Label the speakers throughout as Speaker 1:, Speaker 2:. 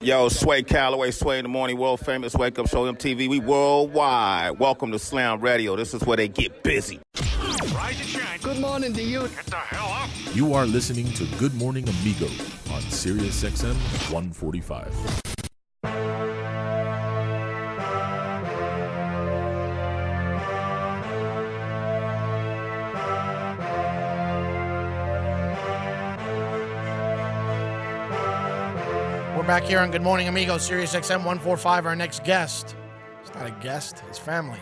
Speaker 1: Yo, Sway Calloway, Sway in the Morning, world famous Wake Up Show MTV. We worldwide. Welcome to Slam Radio. This is where they get busy.
Speaker 2: Rise and shine.
Speaker 3: Good morning to you.
Speaker 2: Get the hell up.
Speaker 4: You are listening to Good Morning Amigo on Sirius XM 145.
Speaker 3: Back here on Good Morning Amigo, Sirius XM 145. Our next guest. It's not a guest, it's family.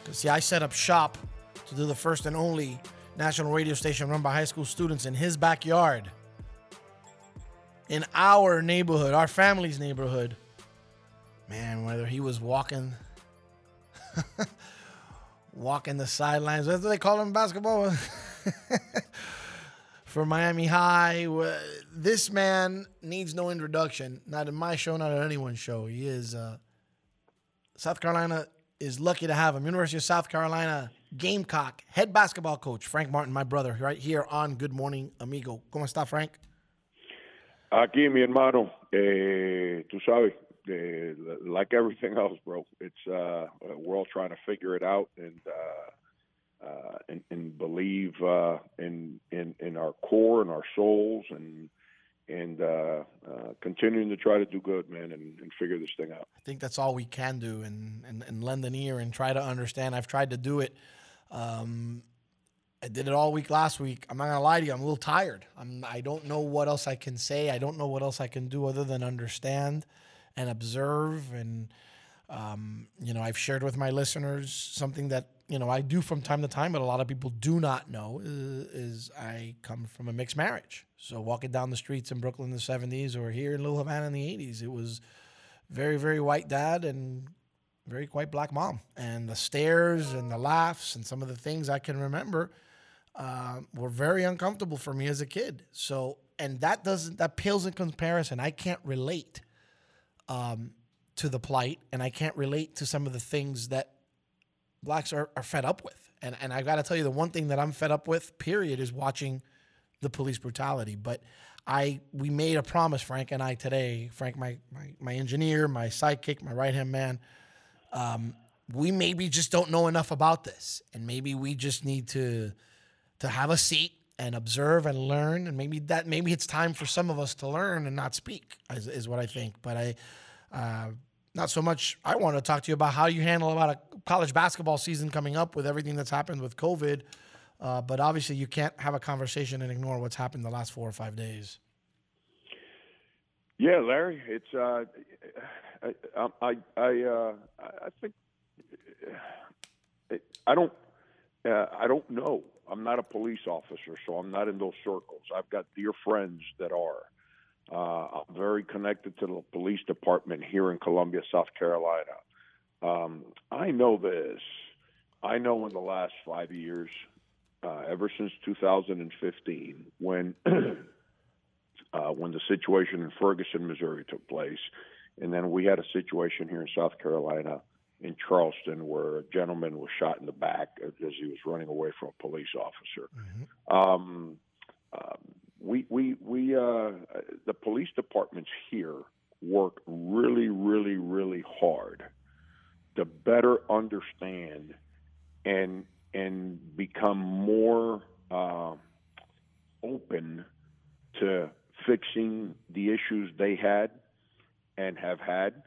Speaker 3: Because, see, I set up shop to do the first and only national radio station run by high school students in his backyard. In our neighborhood, our family's neighborhood. Man, whether he was walking, walking the sidelines, what do they call him basketball? for Miami High. This man needs no introduction. Not in my show, not in anyone's show. He is. Uh, South Carolina is lucky to have him. University of South Carolina Gamecock head basketball coach Frank Martin, my brother, right here on Good Morning Amigo. ¿Cómo está, Frank?
Speaker 5: Aquí, mi hermano, eh, tú sabes, eh, like everything else, bro. It's uh, we're all trying to figure it out and uh, uh, and, and believe uh, in in in our core and our souls and and uh, uh, continuing to try to do good, man, and, and figure this thing out.
Speaker 3: I think that's all we can do and, and, and lend an ear and try to understand. I've tried to do it. Um, I did it all week last week. I'm not gonna lie to you. I'm a little tired. I'm. I don't know what else I can say. I don't know what else I can do other than understand and observe. And um, you know, I've shared with my listeners something that you know I do from time to time, but a lot of people do not know is, is I come from a mixed marriage. So walking down the streets in Brooklyn in the '70s or here in Little Havana in the '80s, it was very, very white dad and very quite black mom. And the stares and the laughs and some of the things I can remember uh, were very uncomfortable for me as a kid. So, and that doesn't, that pales in comparison. I can't relate um, to the plight and I can't relate to some of the things that blacks are, are fed up with. And, and I got to tell you, the one thing that I'm fed up with, period, is watching the police brutality. But I we made a promise, Frank and I today. Frank, my my, my engineer, my sidekick, my right hand man. Um, we maybe just don't know enough about this, and maybe we just need to to have a seat and observe and learn, and maybe that maybe it's time for some of us to learn and not speak, is, is what I think. But I. Uh, not so much. I want to talk to you about how you handle about a college basketball season coming up with everything that's happened with COVID. Uh, but obviously, you can't have a conversation and ignore what's happened the last four or five days.
Speaker 5: Yeah, Larry, it's uh, I I I, uh, I think I don't uh, I don't know. I'm not a police officer, so I'm not in those circles. I've got dear friends that are. Uh, I'm very connected to the police department here in Columbia, South Carolina. Um, I know this. I know in the last five years, uh, ever since 2015, when uh, when the situation in Ferguson, Missouri took place, and then we had a situation here in South Carolina in Charleston where a gentleman was shot in the back as he was running away from a police officer. Um, um, we we we uh, the police departments here work really really really hard to better understand and and become more uh, open to fixing the issues they had and have had.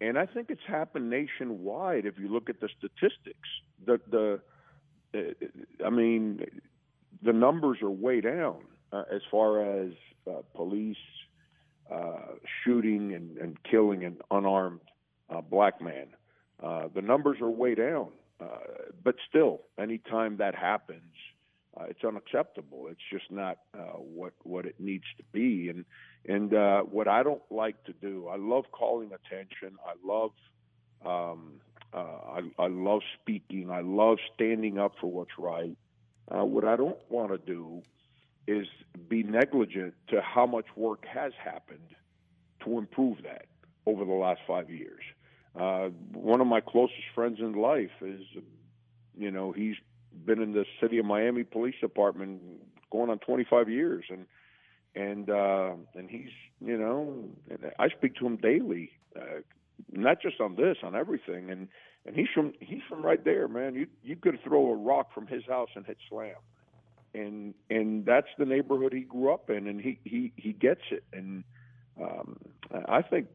Speaker 5: And I think it's happened nationwide. If you look at the statistics, the the uh, I mean, the numbers are way down uh, as far as uh, police uh, shooting and, and killing an unarmed uh, black man. Uh, the numbers are way down, uh, but still, anytime that happens, uh, it's unacceptable. It's just not uh, what what it needs to be. And and uh, what I don't like to do, I love calling attention. I love um, uh, I, I love speaking. I love standing up for what's right. Uh, what I don't want to do is be negligent to how much work has happened to improve that over the last five years. Uh, one of my closest friends in life is, you know, he's been in the city of Miami Police Department going on 25 years, and and uh, and he's you know, I speak to him daily, uh, not just on this, on everything, and and he's from he's from right there, man. You you could throw a rock from his house and hit slam, and and that's the neighborhood he grew up in, and he he he gets it, and um, I think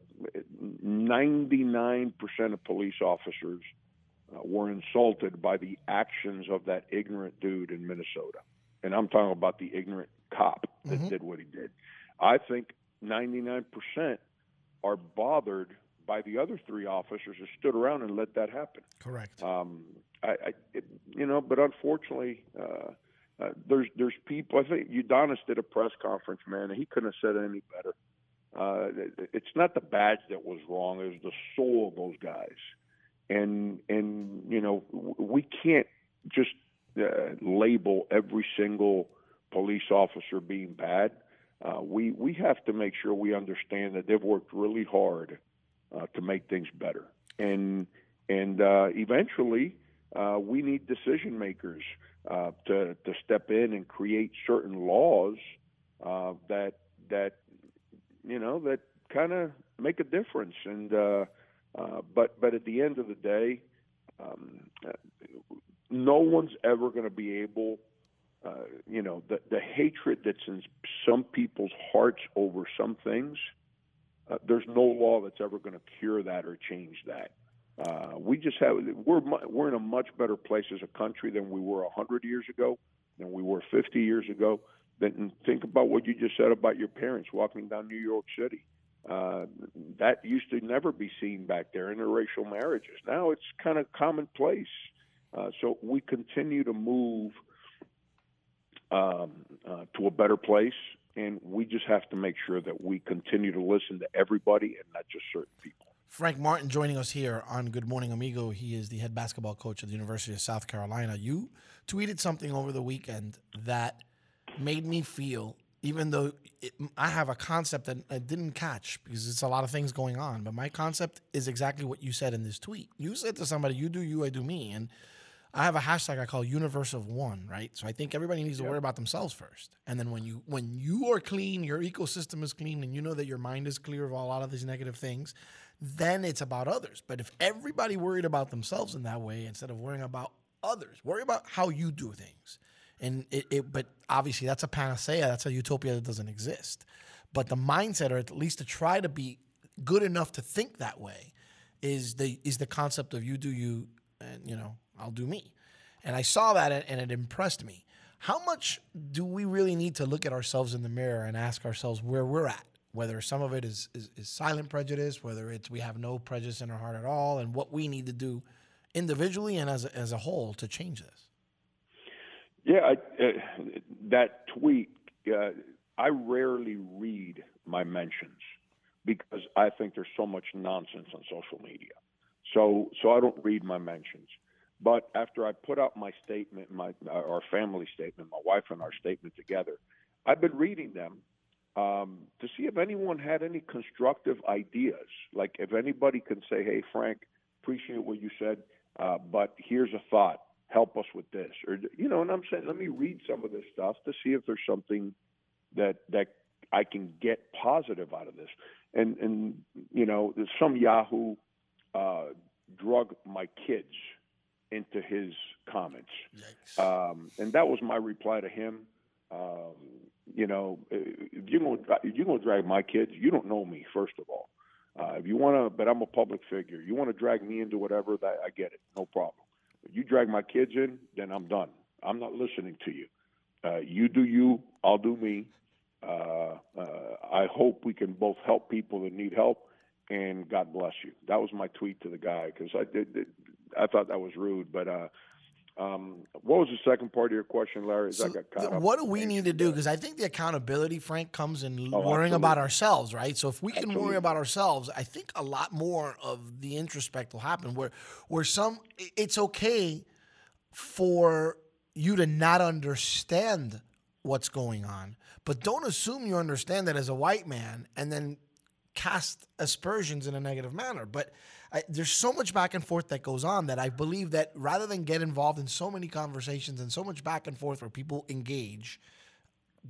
Speaker 5: 99% of police officers uh, were insulted by the actions of that ignorant dude in Minnesota. And I'm talking about the ignorant cop that did what he did. I think 99% are bothered by the other three officers who stood around and let that happen.
Speaker 3: Correct.
Speaker 5: Um, I, I it, you know, but unfortunately, uh, uh, there's there's people. I think Udonis did a press conference, man, and he couldn't have said it any better. Uh, it's not the badge that was wrong; it was the soul of those guys. And and you know, we can't just uh, label every single police officer being bad. Uh, we we have to make sure we understand that they've worked really hard uh, to make things better. And and uh, eventually, uh, we need decision makers uh, to to step in and create certain laws uh, that that you know that kind of make a difference. And uh, uh, but but at the end of the day, um, no one's ever going to be able. Uh, you know the the hatred that's in some people's hearts over some things uh, there's no law that's ever going to cure that or change that. Uh, we just have we're we're in a much better place as a country than we were 100 years ago, than we were 50 years ago. Then think about what you just said about your parents walking down New York City. Uh, that used to never be seen back there, interracial marriages. Now it's kind of commonplace. Uh, so we continue to move um, uh, to a better place, and we just have to make sure that we continue to listen to everybody and not just certain people.
Speaker 3: Frank Martin joining us here on Good Morning Amigo. He is the head basketball coach at the University of South Carolina. You tweeted something over the weekend that made me feel, even though it, I have a concept that I didn't catch because it's a lot of things going on, but my concept is exactly what you said in this tweet. You said to somebody, "You do you, I do me," and I have a hashtag I call universe of one, right? So I think everybody needs to worry about themselves first. And then when you when you are clean, your ecosystem is clean, and you know that your mind is clear of a lot of these negative things, then it's about others. But if everybody worried about themselves in that way instead of worrying about others, worry about how you do things. And it, it but obviously that's a panacea, that's a utopia that doesn't exist. But the mindset, or at least to try to be good enough to think that way, is the is the concept of you do you and you know I'll do me. And I saw that and- it impressed me. How much do we really need to look at ourselves in the mirror and ask ourselves where we're at? Whether some of it is, is, is silent prejudice, whether it's we have no prejudice in our heart at all, and what we need to do individually and as a, as a whole to change this.
Speaker 5: Yeah, I, uh, that tweet. Uh, I rarely read my mentions because I think there's so much nonsense on social media. So, so I don't read my mentions. But after I put out my statement, my our family statement, my wife and our statement together, I've been reading them um, to see if anyone had any constructive ideas. Like if anybody can say, "Hey, Frank, appreciate what you said, uh, but here's a thought. Help us with this," or you know. And I'm saying, let me read some of this stuff to see if there's something that that I can get positive out of this. And and you know, there's some Yahoo uh, drug my kids into his comments. Um, and that was my reply to him. Um, you know, if you're going if you're going to drag my kids, you don't know me first of all. Uh, if you want to, but I'm a public figure. You want to drag me into whatever, that I get it, no problem. If you drag my kids in, then I'm done. I'm not listening to you. Uh, you do you, I'll do me. Uh, uh, I hope we can both help people that need help, and God bless you. That was my tweet to the guy because I did, did. I thought that was rude, but uh, um, what was the second part of your question, Larry?
Speaker 3: So
Speaker 5: I got caught
Speaker 3: th-
Speaker 5: up
Speaker 3: what do we need to do? Because I think the accountability, Frank, comes in
Speaker 5: Oh,
Speaker 3: worrying about ourselves, right? So if we can worry about ourselves, I think a lot more of the introspect will happen. Where, where some, it's okay for you to not understand what's going on, but don't assume you understand that as a white man and then cast aspersions in a negative manner. But I, there's so much back and forth that goes on that I believe that rather than get involved in so many conversations and so much back and forth where people engage,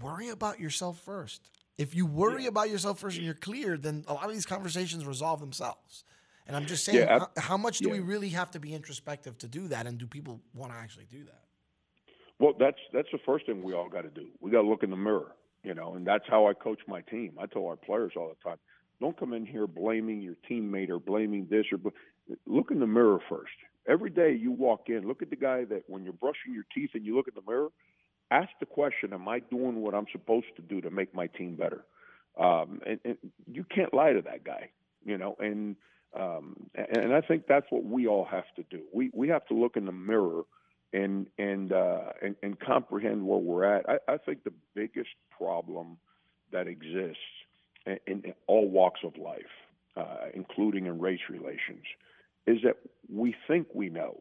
Speaker 3: worry about yourself first. If you worry about yourself first and you're clear, then a lot of these conversations resolve themselves. And I'm just saying,
Speaker 5: Yeah,
Speaker 3: how, how much do we really have to be introspective to do that? And do people want to actually do that?
Speaker 5: Well, that's that's the first thing we all got to do. We got to look in the mirror, you know, and that's how I coach my team. I tell our players all the time, don't come in here blaming your teammate or blaming this or look in the mirror first. Every day you walk in, look at the guy that when you're brushing your teeth and you look in the mirror, ask the question, am I doing what I'm supposed to do to make my team better? Um, and, and you can't lie to that guy, you know, and um, and, and I think that's what we all have to do. We we have to look in the mirror and and uh, and, and comprehend where we're at. I, I think the biggest problem that exists in, all walks of life, uh, including in race relations, is that we think we know.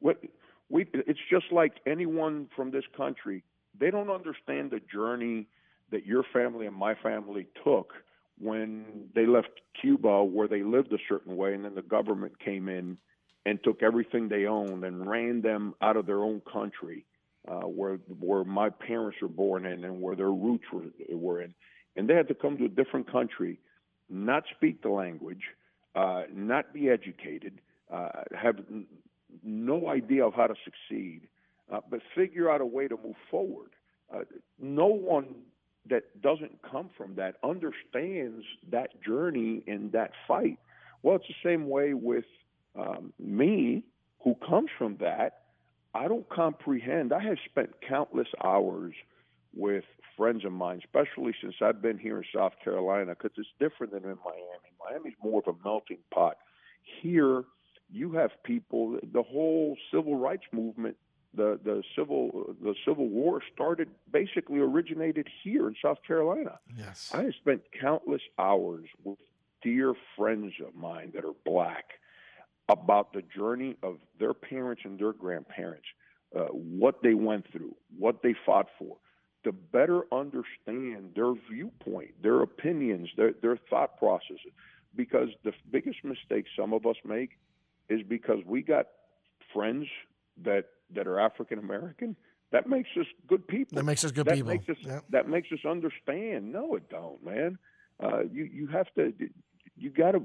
Speaker 5: What we it's just like anyone from this country. They don't understand the journey that your family and my family took when they left Cuba, where they lived a certain way, and then the government came in and took everything they owned and ran them out of their own country, uh, where where my parents were born in and where their roots were, were in, and they had to come to a different country, not speak the language, uh, not be educated, uh, have n- no idea of how to succeed, uh, but figure out a way to move forward. Uh, no one that doesn't come from that understands that journey and that fight. Well, it's the same way with um, me, who comes from that. I don't comprehend. I have spent countless hours with friends of mine, especially since I've been here in South Carolina, because it's different than in Miami. Miami's more of a melting pot. Here, you have people. The whole civil rights movement, the the civil the Civil War started basically originated here in South Carolina.
Speaker 3: Yes.
Speaker 5: I have spent countless hours with dear friends of mine that are black about the journey of their parents and their grandparents, uh, what they went through, what they fought for, to better understand their viewpoint, their opinions, their, their thought processes. Because the biggest mistake some of us make is because we got friends that that are African American. That makes us good people.
Speaker 3: That makes us good
Speaker 5: that
Speaker 3: people.
Speaker 5: Makes us,
Speaker 3: Yeah.
Speaker 5: That makes us understand. No, it don't, man. Uh, you you have to you got to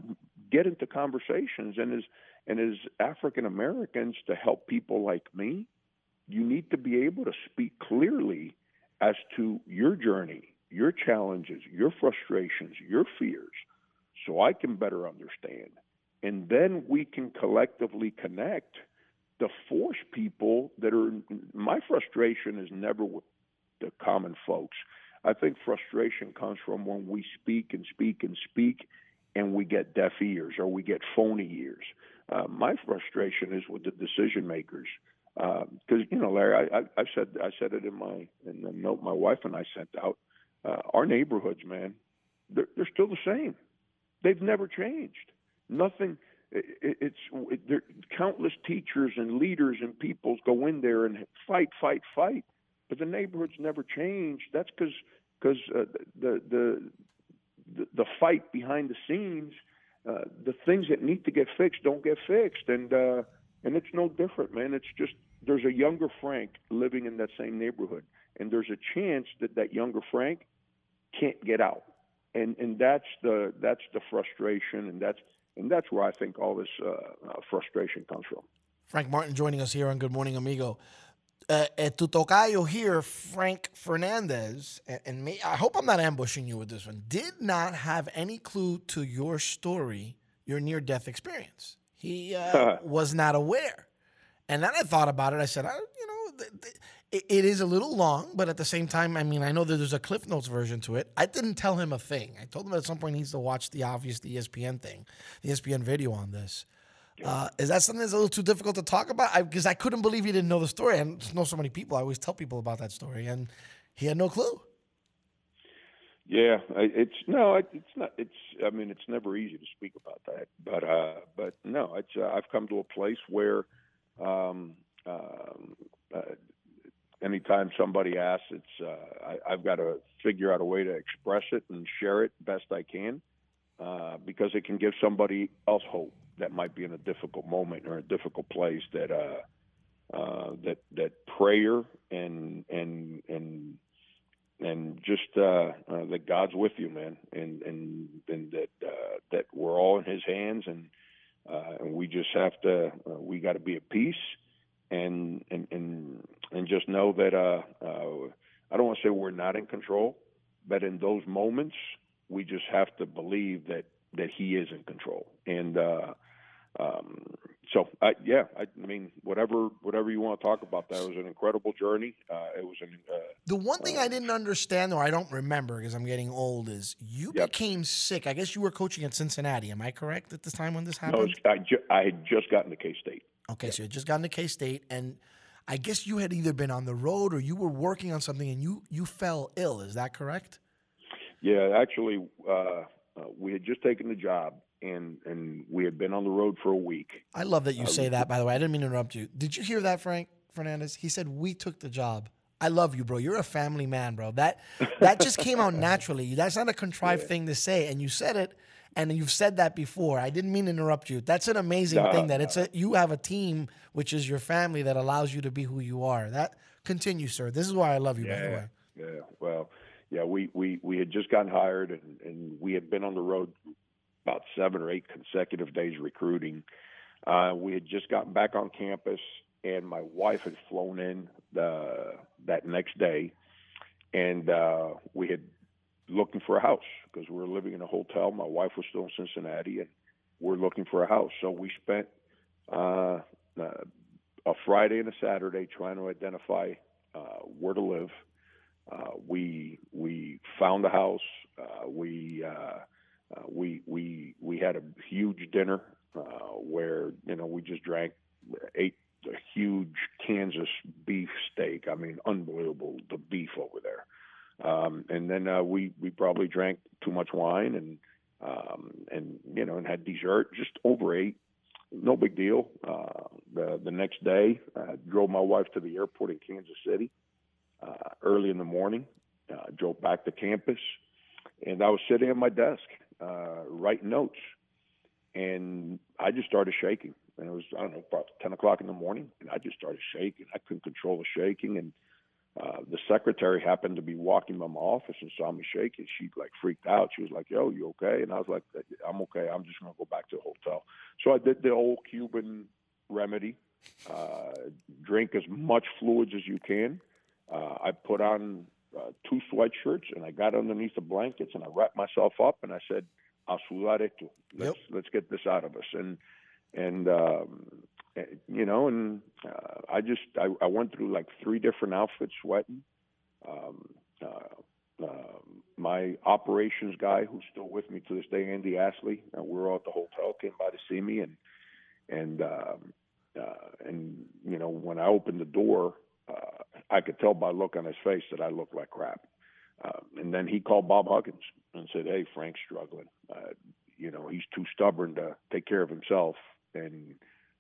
Speaker 5: get into conversations and as and as African Americans to help people like me, you need to be able to speak clearly as to your journey, your challenges, your frustrations, your fears, so I can better understand. And then we can collectively connect to force people that are my frustration is never with the common folks. I think frustration comes from when we speak and speak and speak and we get deaf ears or we get phony ears. Uh, my frustration is with the decision makers because you know, Larry, I, I, I said I said it in my in the note my wife and I sent out. Uh, our neighborhoods, man, they're, they're still the same. They've never changed. Nothing. It, it's it, countless teachers and leaders and peoples go in there and fight, fight, fight, but the neighborhoods never change. That's because because uh, the, the the the fight behind the scenes, uh, the things that need to get fixed don't get fixed, and uh, and it's no different, man. It's just there's a younger Frank living in that same neighborhood, and there's a chance that that younger Frank can't get out, and and that's the that's the frustration, and that's and that's where I think all this uh, uh, frustration comes from.
Speaker 3: Frank Martin joining us here on Good Morning Amigo. Uh, uh, tu tocayo here, Frank Fernandez, and, and me, I hope I'm not ambushing you with this one, did not have any clue to your story, your near death experience. He uh, was not aware. And then I thought about it. I said, I, you know, th- th- it, it is a little long, but at the same time, I mean, I know that there's a Cliff Notes version to it. I didn't tell him a thing. I told him at some point he needs to watch the obvious the ESPN thing, the ESPN video on this. Uh, is that something that's a little too difficult to talk about? Because I, couldn't believe he didn't know the story. I know so many people. I always tell people about that story, and he had no clue.
Speaker 5: Yeah, it's no, it's not. It's I mean, it's never easy to speak about that, but uh, but no, it's uh, I've come to a place where, um, um, uh, anytime somebody asks, it's uh, I, I've got to figure out a way to express it and share it best I can, uh, because it can give somebody else hope that might be in a difficult moment or a difficult place. That uh, uh, that that prayer and and and and just uh, that God's with you, man, and and and that that we're all in His hands, and uh, and we just have to uh, we got to be at peace, and and and and just know that uh, uh, I don't want to say we're not in control, but in those moments we just have to believe that that He is in control, and. Uh, um, so I, yeah, I, I, mean, whatever, whatever you want to talk about, that was an incredible journey. Uh, it was an. Uh,
Speaker 3: the one thing uh, I didn't understand, or I don't remember because I'm getting old, is you yep. became sick. I guess you were coaching at Cincinnati. Am I correct at this time when this happened?
Speaker 5: No, I, ju- I had just gotten to K State.
Speaker 3: Okay, yep. so you had just gotten to K State, and I guess you had either been on the road or you were working on something, and you you fell ill. Is that correct?
Speaker 5: Yeah, actually, uh, uh, we had just taken the job and and we had been on the road for a week.
Speaker 3: I love that you uh, say that. By the way, I didn't mean to interrupt you. Did you hear that, Frank Fernandez? He said we took the job. I love you, bro. You're a family man, bro. That that just came out naturally. That's not a contrived yeah. thing to say, and you said it, and you've said that before. I didn't mean to interrupt you. That's an amazing thing. That it's a you have a team, which is your family, that allows you to be who you are. That continue, sir. This is why I love you,
Speaker 5: yeah,
Speaker 3: by the way.
Speaker 5: Yeah. Well, yeah. We we we had just gotten hired, and and we had been on the road about seven or eight consecutive days recruiting. Uh, we had just gotten back on campus, and my wife had flown in the, that next day, and uh, we had looking for a house because we were living in a hotel. My wife was still in Cincinnati, and we're looking for a house. So we spent uh, uh, a Friday and a Saturday trying to identify uh, where to live. Uh, we we found a house. Uh, we uh, we we we had a huge dinner uh, where you know we just drank ate a huge Kansas beef steak. I mean, unbelievable the beef over there. Um, and then uh, we we probably drank too much wine and um, and you know and had dessert. Just overate. No big deal. Uh, the the next day, uh, drove my wife to the airport in Kansas City uh, early in the morning. Uh, drove back to campus, and I was sitting at my desk uh, writing notes, and I just started shaking. And it was I don't know about ten o'clock in the morning, and I just started shaking. I couldn't control the shaking, and uh, the secretary happened to be walking by my office and saw me shaking. She like freaked out. She was like, "Yo, you okay?" And I was like, "I'm okay. I'm just gonna go back to the hotel." So I did the old Cuban remedy: uh, drink as much fluids as you can. Uh, I put on uh, two sweatshirts and I got underneath the blankets and I wrapped myself up and I said, "A sudar esto. Let's yep. let's get this out of us." And and um, eh, you know, and uh, I just I, I went through like three different outfits, sweating. Um, uh, uh, my operations guy, who's still with me to this day, Andy Assaley, uh, we were all at the hotel, came by to see me, and and um, uh, and you know when I opened the door, uh, I could tell by look on his face that I looked like crap. Uh, and then he called Bob Huggins and said, "Hey, Frank's struggling. Uh, you know, he's too stubborn to take care of himself, and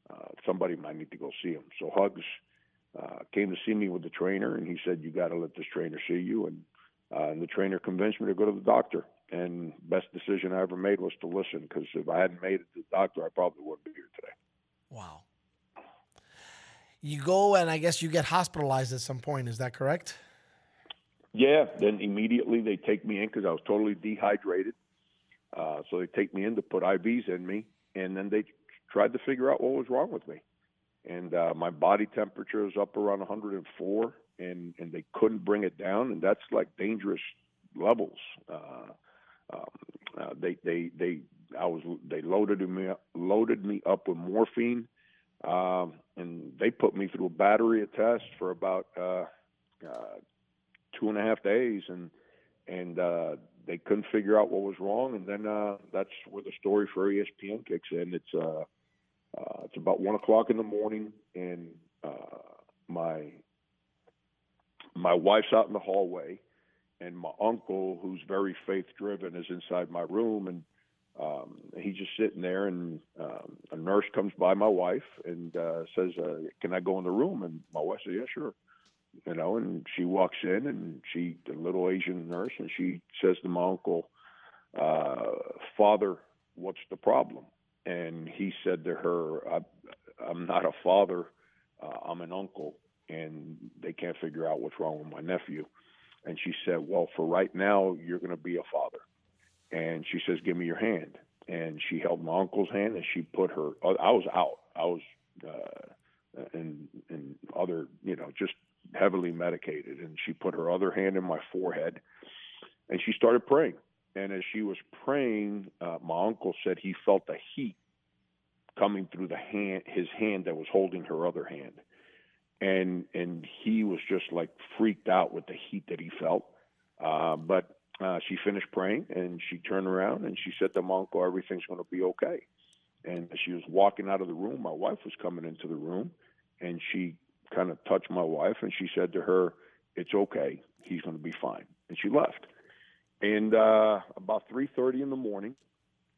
Speaker 5: uh, somebody might need to go see him." So Hugs uh, came to see me with the trainer, and he said, "You got to let this trainer see you." And, uh, and the trainer convinced me to go to the doctor. And best decision I ever made was to listen, because if I hadn't made it to the doctor, I probably wouldn't be here today.
Speaker 3: Wow you go and I guess you get hospitalized at some point. Is that correct?
Speaker 5: Yeah. Then immediately they take me in because I was totally dehydrated. Uh, so they take me in to put IVs in me, and then they tried to figure out what was wrong with me. And uh, my body temperature was up around 104, and and they couldn't bring it down, and that's like dangerous levels. Uh, um, uh, they they they I was they loaded me up, loaded me up with morphine um, and they put me through a battery of tests for about uh, uh, two and a half days, and and uh, they couldn't figure out what was wrong. And then uh, that's where the story for ESPN kicks in. It's uh, uh, it's about one o'clock in the morning, and uh, my my wife's out in the hallway, and my uncle, who's very faith driven, is inside my room, and um, he's just sitting there, and um, a nurse comes by my wife and uh, says, uh, "Can I go in the room?" And my wife says, "Yeah, sure." You know, and she walks in, and she, the little Asian nurse, and she says to my uncle, uh, "Father, what's the problem?" And he said to her, I, "I'm not a father. Uh, I'm an uncle, and they can't figure out what's wrong with my nephew." And she said, Well, for right now, you're going to be a father. And she says, Give me your hand. And she held my uncle's hand and she put her, I was out. I was uh, in, in other, you know, just heavily medicated. And she put her other hand in my forehead and she started praying. And as she was praying, uh, my uncle said he felt a heat coming through the hand, his hand that was holding her other hand, and and he was just like freaked out with the heat that he felt. Uh, but uh, she finished praying and she turned around and she said to my uncle, "Everything's going to be okay." And she was walking out of the room, my wife was coming into the room, and she kind of touched my wife and she said to her, "It's okay. He's going to be fine." And she left. And uh, about 3:30 in the morning,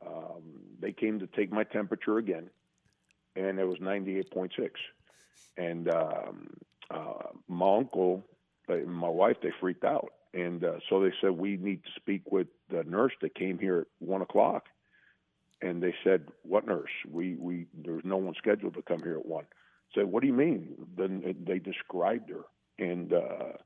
Speaker 5: um, they came to take my temperature again, and it was 98.6. And um, uh, my uncle and my wife, they freaked out. And uh, so they said, We need to speak with the nurse that came here at one o'clock. And they said, What nurse? We, we, there's no one scheduled to come here at one. I said, What do you mean? Then they described her. And uh,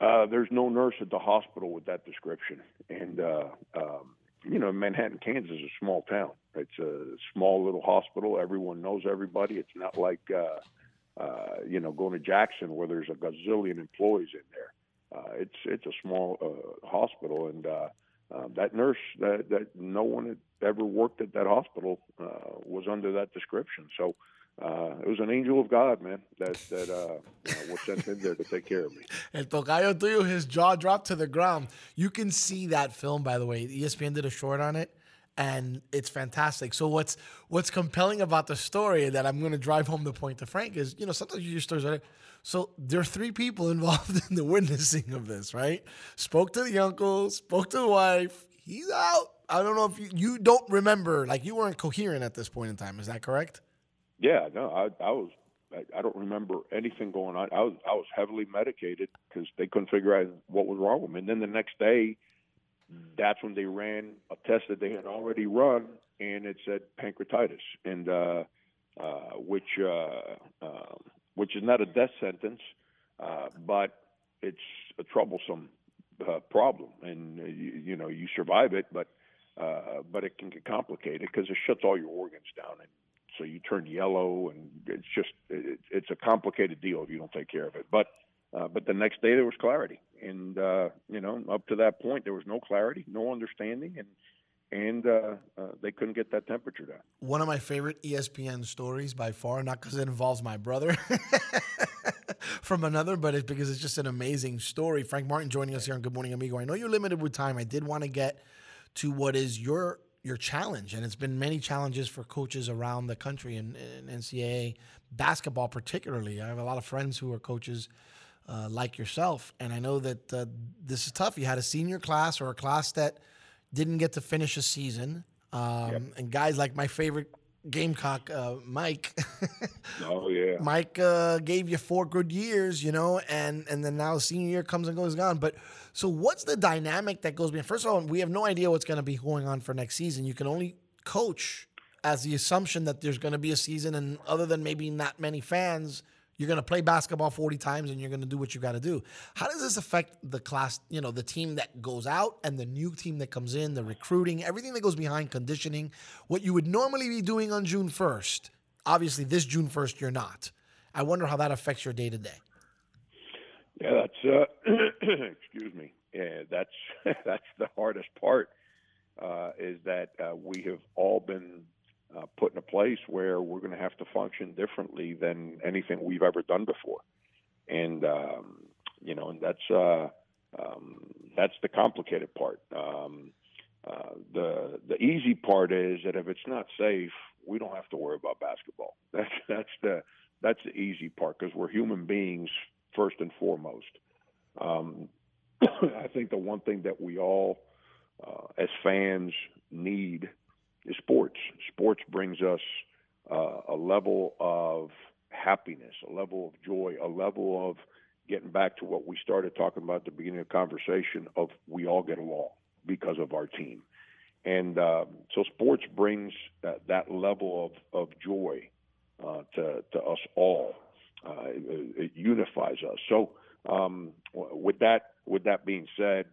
Speaker 5: uh, there's no nurse at the hospital with that description. And, uh, um, you know, Manhattan, Kansas is a small town. It's a small little hospital. Everyone knows everybody. It's not like, uh, uh, you know, going to Jackson where there's a gazillion employees in there. Uh, it's it's a small uh, hospital, and uh, uh, that nurse that, that no one had ever worked at that hospital uh, was under that description. So uh, it was an angel of God, man, that that uh, was sent in there to take care of me.
Speaker 3: El tocayo tuyo, his jaw dropped to the ground. You can see that film, by the way. ESPN did a short on it, and it's fantastic. So what's what's compelling about the story that I'm going to drive home the point to Frank is, you know, sometimes your stories are. So there are three people involved in the witnessing of this, right? Spoke to the uncle, spoke to the wife. He's out. I don't know if you, you don't remember, like you weren't coherent at this point in time. Is that correct?
Speaker 5: Yeah, no, I, I was. I, I don't remember anything going on. I was I was heavily medicated because they couldn't figure out what was wrong with me. And then the next day, that's when they ran a test that they had already run, and it said pancreatitis, and uh, uh, which uh, uh, which is not a death sentence, uh, but it's a troublesome uh, problem, and uh, you, you know you survive it, but but it can get complicated because it shuts all your organs down, and so you turn yellow, and it's just it, it's a complicated deal if you don't take care of it. But uh, but the next day there was clarity, and uh, you know up to that point there was no clarity, no understanding, and and uh, uh, they couldn't get that temperature down.
Speaker 3: One of my favorite ESPN stories by far, not because it involves my brother from another, but it's because it's just an amazing story. Frank Martin joining us here on Good Morning Amigo. I know you're limited with time. I did want to get to what is your your challenge, and it's been many challenges for coaches around the country and in NCAA basketball, particularly. I have a lot of friends who are coaches. Uh, like yourself, and I know that uh, this is tough. You had a senior class or a class that didn't get to finish a season. Um, yep. And guys like my favorite Gamecock, uh, Mike.
Speaker 5: oh yeah.
Speaker 3: Mike uh, gave you four good years, you know, and and then now senior year comes and goes gone. But so what's the dynamic that goes behind? First of all, we have no idea what's going to be going on for next season. You can only coach as the assumption that there's going to be a season, and other than maybe not many fans, you're going to play basketball 40 times and you're going to do what you got to do. How does this affect the class, you know, the team that goes out and the new team that comes in, the recruiting, everything that goes behind conditioning, what you would normally be doing on June 1st? Obviously, this June 1st, you're not. I wonder how that affects your day to day.
Speaker 5: Yeah, that's, uh, excuse me. Yeah, that's, that's the hardest part uh, is that uh, we have all been uh, put in a place where we're going to have to function differently than anything we've ever done before, and um, you know, and that's uh, um, that's the complicated part. Um, uh, the the easy part is that if it's not safe, we don't have to worry about basketball. That's that's the that's the easy part because we're human beings first and foremost. Um, I think the one thing that we all, uh, as fans, need is sports. Sports brings us uh, a level of happiness, a level of joy, a level of getting back to what we started talking about at the beginning of the conversation of we all get along because of our team. And um, so sports brings that, that level of, of joy uh, to, to us all. Uh, it, it, unifies us. So um, with that with that being said,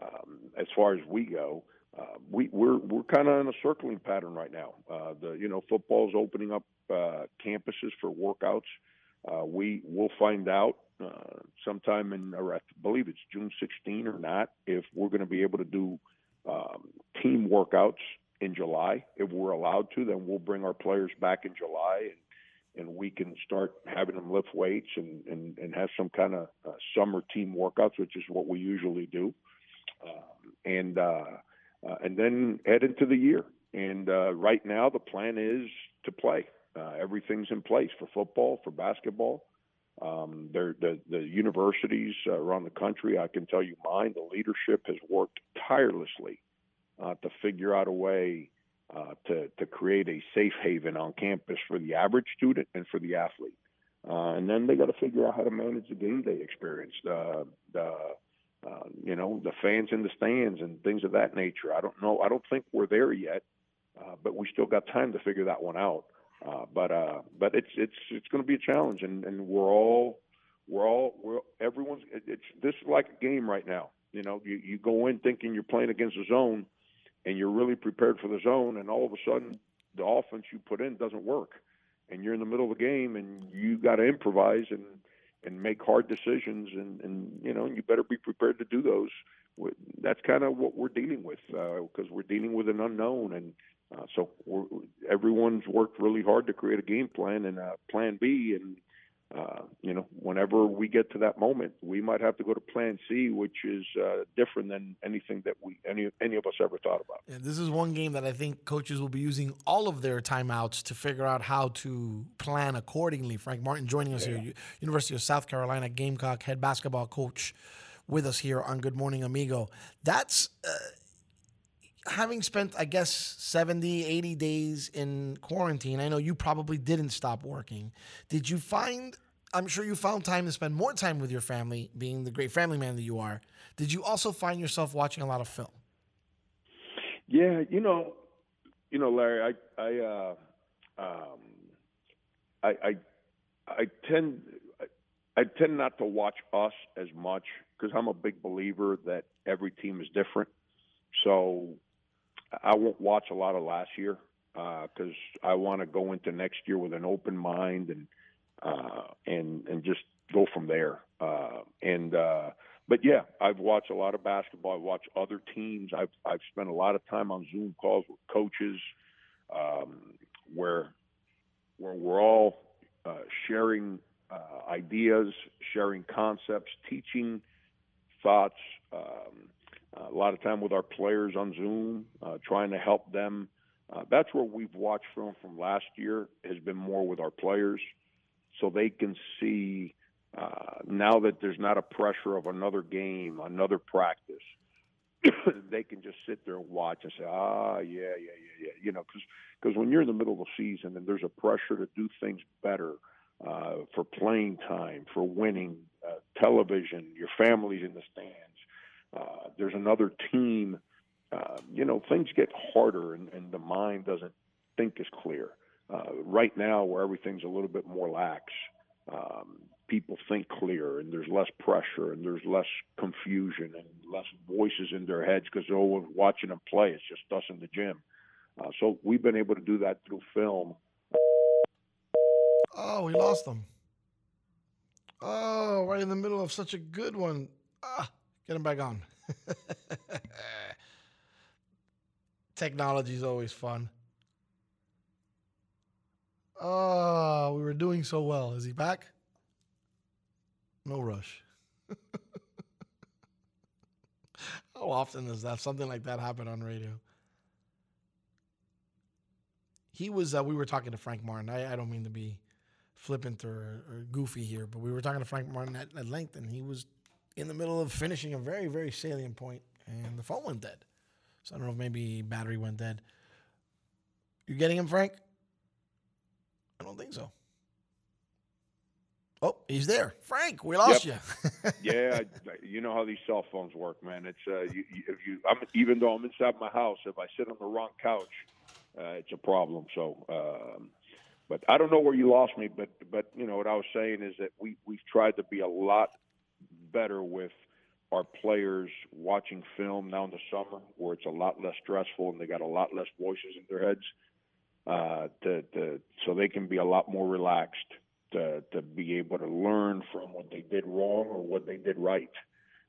Speaker 5: um, as far as we go, uh, we, we're we're kind of in a circling pattern right now. Uh, the you know football's opening up uh, campuses for workouts. Uh, we will find out uh, sometime in, I believe it's June 16 or not, if we're going to be able to do um, team workouts in July. If we're allowed to, then we'll bring our players back in July and, and we can start having them lift weights and, and, and have some kind of uh, summer team workouts, which is what we usually do. Um, and, uh, uh, and then head into the year. And uh, right now, the plan is to play. Uh, everything's in place for football, for basketball. Um, the, the universities uh, around the country, I can tell you mine, the leadership has worked tirelessly uh, to figure out a way uh, to, to create a safe haven on campus for the average student and for the athlete. And then they got to figure out how to manage the game day experience, the uh, you know, the fans in the stands and things of that nature. I don't know. I don't think we're there yet, uh, but we still got time to figure that one out. Uh, but uh, but it's it's it's going to be a challenge, and, and we're all we're all we're everyone's it's this is like a game right now. You know, you you go in thinking you're playing against a zone, and you're really prepared for the zone, and all of a sudden the offense you put in doesn't work, and you're in the middle of the game, and you got to improvise and and make hard decisions, and and you know you better be prepared to do those. That's kind of what we're dealing with because uh, we're dealing with an unknown, and uh, so everyone's worked really hard to create a game plan and a plan B. And, uh, you know, whenever we get to that moment, we might have to go to plan C, which is uh, different than anything that we any any of us ever thought about.
Speaker 3: Yeah, this is one game that I think coaches will be using all of their timeouts to figure out how to plan accordingly. Frank Martin joining us yeah. here, University of South Carolina Gamecock head basketball coach with us here on Good Morning Amigo. That's uh, having spent, I guess, 70, 80 days in quarantine, I know you probably didn't stop working. Did you find, I'm sure you found time to spend more time with your family, being the great family man that you are. Did you also find yourself watching a lot of film?
Speaker 5: Yeah, you know, you know, Larry, I, I, uh, um, I, I, I tend, I tend not to watch us as much because I'm a big believer that every team is different. So I won't watch a lot of last year because uh, I want to go into next year with an open mind and uh, and and just go from there. Uh, and uh, but yeah, I've watched a lot of basketball. I've watched other teams. I've I've spent a lot of time on Zoom calls with coaches, um, where where we're all uh, sharing uh, ideas, sharing concepts, teaching thoughts. Um, a lot of time with our players on Zoom, uh, trying to help them. Uh, that's where we've watched from from last year has been more with our players, so they can see uh, now that there's not a pressure of another game, another practice. they can just sit there and watch and say, ah, yeah, yeah, yeah, yeah. You know, because when you're in the middle of the season and there's a pressure to do things better uh, for playing time, for winning, uh, television, your family's in the stands uh, there's another team. Uh, you know, things get harder, and, and the mind doesn't think as clear. Uh, right now, where everything's a little bit more lax, um, people think clear, and there's less pressure, and there's less confusion, and less voices in their heads because they're always watching them play. It's just us in the gym. Uh, so we've been able to do that through film.
Speaker 3: Oh, we lost them. Oh, right in the middle of such a good one. Ah. Get him back on. Technology is always fun. Oh, we were doing so well. Is he back? No rush. How often does that something like that happen on radio? He was. Uh, we were talking to Frank Martin. I, I don't mean to be flippant or, or, goofy here, but we were talking to Frank Martin at, at length, and he was in the middle of finishing a very, very salient point, and the phone went dead. So I don't know if maybe battery went dead. You getting him, Frank? I don't think so. Oh, he's there, Frank. We lost yep.
Speaker 5: you. yeah, you know how these cell phones work, man. It's uh, you, if you, I'm even though I'm inside my house, if I sit on the wrong couch, uh, it's a problem. So, um, but I don't know where you lost me. But but you know what I was saying is that we we've tried to be a lot better with our players watching film now in the summer, where it's a lot less stressful and they got a lot less voices in their heads, uh, to, to, so they can be a lot more relaxed to, to be able to learn from what they did wrong or what they did right.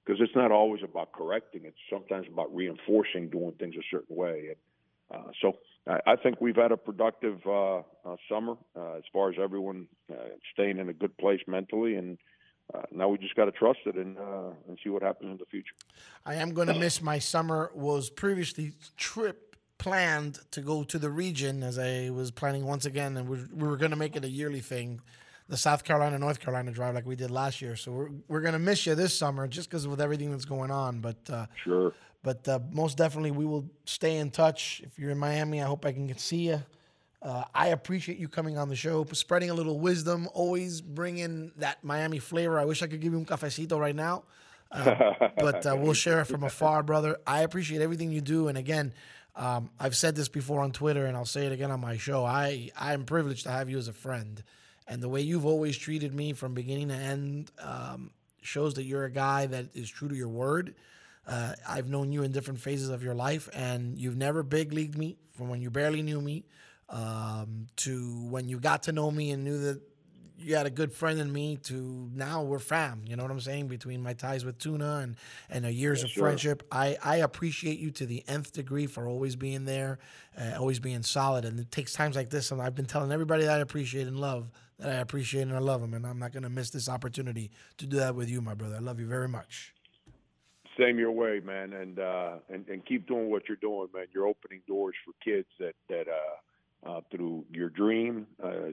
Speaker 5: Because it's not always about correcting; it's sometimes about reinforcing doing things a certain way. And uh, so, I, I think we've had a productive uh, uh, summer uh, as far as everyone uh, staying in a good place mentally and uh, now we just got to trust it and uh, and see what happens in the future.
Speaker 3: I am going to miss my summer. Was previously trip planned to go to the region as I was planning once again, and we, we were going to make it a yearly thing, the South Carolina North Carolina drive like we did last year. So we're we're going to miss you this summer just because with everything that's going on. But uh,
Speaker 5: sure.
Speaker 3: But uh, most definitely, we will stay in touch. If you're in Miami, I hope I can see you. Uh, I appreciate you coming on the show, spreading a little wisdom, always bringing that Miami flavor. I wish I could give you un cafecito right now, uh, but uh, we'll share it from afar, brother. I appreciate everything you do, and again, um, I've said this before on Twitter, and I'll say it again on my show. I I am privileged to have you as a friend, and the way you've always treated me from beginning to end um, shows that you're a guy that is true to your word. Uh, I've known you in different phases of your life, and you've never big leagued me from when you barely knew me um, to when you got to know me and knew that you had a good friend in me to now we're fam. You know what I'm saying? Between my ties with Tuna and and the years of sure. friendship, I I appreciate you to the nth degree for always being there, uh, always being solid. And it takes times like this, and I've been telling everybody that I appreciate and love that I appreciate and I love them, and I'm not gonna miss this opportunity to do that with you, my brother. I love you very much.
Speaker 5: Same your way, man, and uh, and and keep doing what you're doing, man. You're opening doors for kids that that. uh uh, through your dream, uh,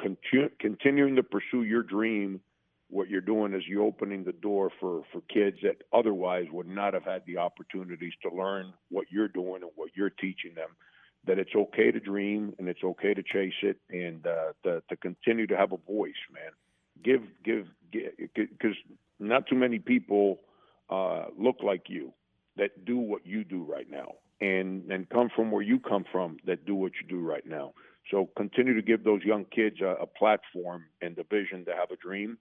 Speaker 5: continu- continuing to pursue your dream. What you're doing is you're opening the door for, for kids that otherwise would not have had the opportunities to learn what you're doing and what you're teaching them. That it's okay to dream and it's okay to chase it and uh, to, to continue to have a voice, man. Give, give, because not too many people uh, look like you that do what you do right now and and come from where you come from that do what you do right now. So continue to give those young kids a, a platform and the vision to have a dream,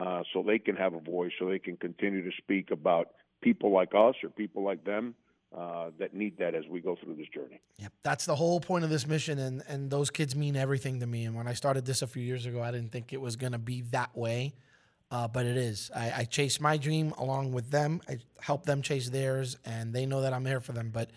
Speaker 5: uh, so they can have a voice, so they can continue to speak about people like us or people like them. Uh, that need that as we go through this journey.
Speaker 3: Yep, that's the whole point of this mission, and and those kids mean everything to me. And when I started this a few years ago, I didn't think it was going to be that way, uh, but it is. I, I chase my dream along with them. I help them chase theirs, and they know that I'm here for them. But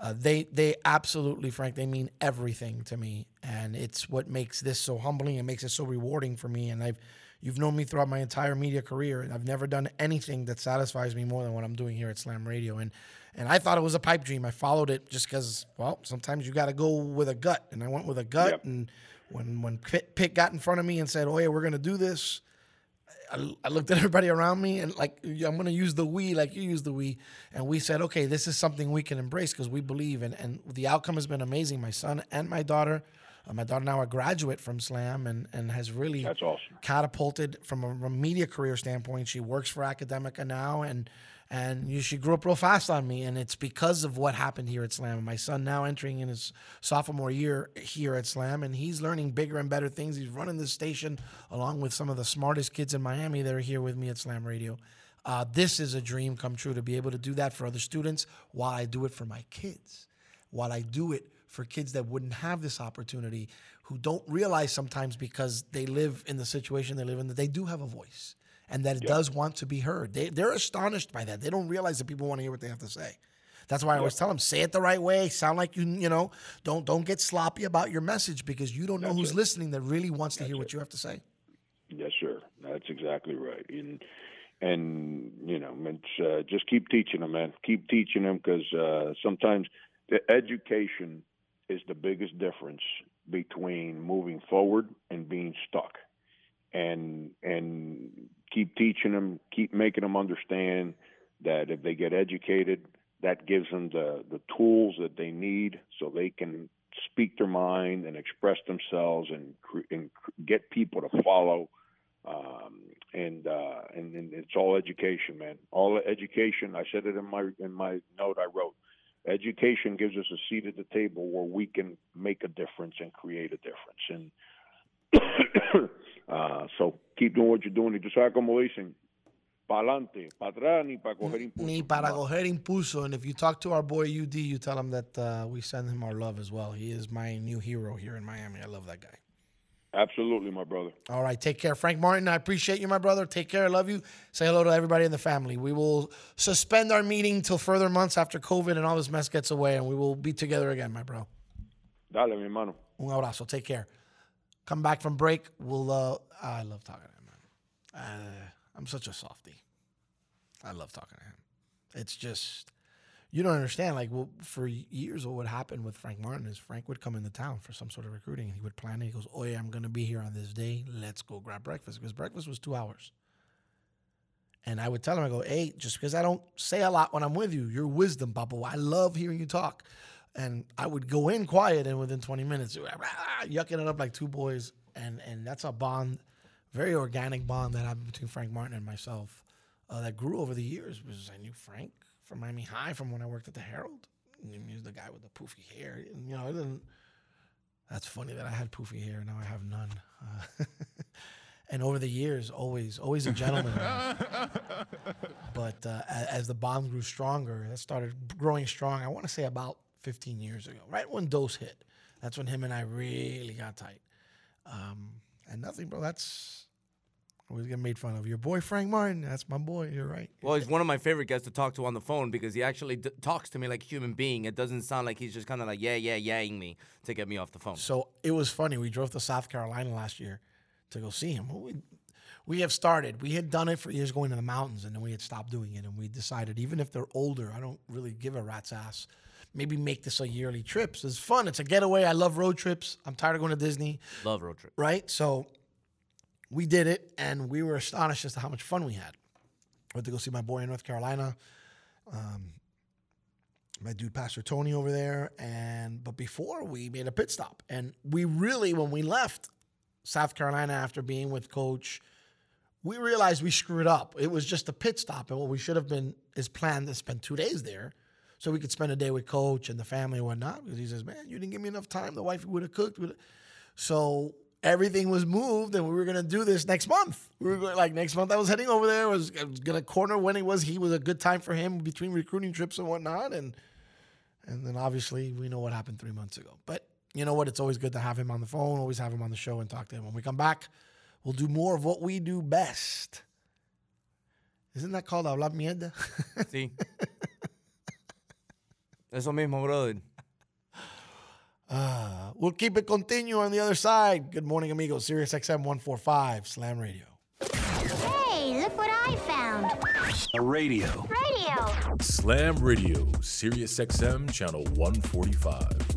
Speaker 3: uh, they they absolutely, Frank, they mean everything to me, and it's what makes this so humbling and makes it so rewarding for me. And I've you've known me throughout my entire media career, and I've never done anything that satisfies me more than what I'm doing here at Slam Radio. And and I thought it was a pipe dream. I followed it just because, well, sometimes you got to go with a gut, and I went with a gut. Yep. And when when Pitt got in front of me and said, "Oh yeah, we're gonna do this," I, I, looked at everybody around me and like I'm gonna use the we like you use the we, and we said, okay, this is something we can embrace because we believe, and and the outcome has been amazing. My son and my daughter, uh, my daughter now a graduate from Slam and and has really
Speaker 5: That's awesome.
Speaker 3: catapulted from a, from a media career standpoint. She works for Academica now and and you, she grew up real fast on me, and it's because of what happened here at Slam. My son now entering in his sophomore year here at Slam, and he's learning bigger and better things. He's running the station along with some of the smartest kids in Miami that are here with me at Slam Radio. Uh, this is a dream come true to be able to do that for other students while I do it for my kids, while I do it for kids that wouldn't have this opportunity, who don't realize sometimes because they live in the situation they live in that they do have a voice and that it yep. does want to be heard. They, they're astonished by that. They don't realize that people want to hear what they have to say. That's why I always tell them, say it the right way. Sound like you, you know, don't don't get sloppy about your message because you don't know That's who's it. listening that really wants That's to hear it. what you have to say.
Speaker 5: Yes, sir. That's exactly right. And and you know, uh, just keep teaching them, man. Keep teaching them because uh, sometimes the education is the biggest difference between moving forward and being stuck. And and keep teaching them, keep making them understand that if they get educated, that gives them the, the tools that they need so they can speak their mind and express themselves and, and get people to follow. Um, and, uh, and and it's all education, man. All education. I said it in my in my note I wrote. Education gives us a seat at the table where we can make a difference and create a difference. And Uh, so keep doing what you're doing. Y tú sabes cómo dicen, pa'lante, para atrás, ni para coger impulso.
Speaker 3: Ni para coger impulso. And if you talk to our boy UD, you tell him that uh, we send him our love as well. He is my new hero here in Miami. I love that guy.
Speaker 5: Absolutely, my brother.
Speaker 3: All right, take care. Frank Martin, I appreciate you, my brother. Take care. I love you. Say hello to everybody in the family. We will suspend our meeting till further months after COVID and all this mess gets away, and we will be together again, my bro.
Speaker 5: Dale, mi hermano.
Speaker 3: Un abrazo. Take care. Come back from break. We'll. Uh, I love talking to him, man. Uh, I'm such a softie. I love talking to him. It's just you don't understand. Like, well, for years, what would happen with Frank Martin is Frank would come into town for some sort of recruiting, and he would plan it. He goes, "Oh yeah, I'm going to be here on this day. Let's go grab breakfast." Because breakfast was two hours. And I would tell him, I go, hey, just because I don't say a lot when I'm with you, your wisdom, Papa. I love hearing you talk. And I would go in quiet, and within 20 minutes, yucking it up like two boys. And and that's a bond, very organic bond that happened between Frank Martin and myself uh, that grew over the years. Because I knew Frank from Miami High from when I worked at the Herald. He was the guy with the poofy hair. And, you know, it didn't. That's funny that I had poofy hair. Now I have none. Uh, and over the years, always, always a gentleman. but uh, as the bond grew stronger, it started growing strong. I want to say about 15 years ago, right when Dose hit. That's when him and I really got tight. Um, and nothing, bro. That's always get made fun of. Your boy Frank Martin. That's my boy. You're right.
Speaker 6: Well, he's one of my favorite guys to talk to on the phone because he actually d- talks to me like a human being. It doesn't sound like he's just kind of like yeah, yeah, yahing me to get me off the phone.
Speaker 3: So it was funny. We drove to South Carolina last year to go see him. We, we have started. We had done it for years going to the mountains, and then we had stopped doing it. And we decided, even if they're older, I don't really give a rat's ass. Maybe make this a yearly trip. So it's fun. It's a getaway. I love road trips. I'm tired of going to Disney,
Speaker 6: Love road trip.
Speaker 3: right? So we did it, and we were astonished as to how much fun we had. I Went to go see my boy in North Carolina um, my dude Pastor Tony over there, and but before we made a pit stop, and we really when we left South Carolina after being with Coach, we realized we screwed up. It was just a pit stop, and what we should have been is planned to spend two days there, so we could spend a day with Coach and the family and whatnot. Because he says, "Man, you didn't give me enough time. The wife would have cooked." would've-" So everything was moved, and we were gonna do this next month. We were going, like next month. I was heading over there. Was, I was gonna corner when it was. He was a good time for him between recruiting trips and whatnot, and and then obviously we know what happened three months ago. But you know what? It's always good to have him on the phone. Always have him on the show and talk to him. When we come back, we'll do more of what we do best. Isn't that called hablar mierda?
Speaker 6: Sí. Eso mismo, brother.
Speaker 3: Uh, we'll keep it continue on the other side. Good morning, amigos. Sirius XM 145, Slam Radio.
Speaker 2: Hey, look what I found.
Speaker 7: A radio.
Speaker 2: Radio.
Speaker 4: Slam Radio, Sirius XM, channel 145.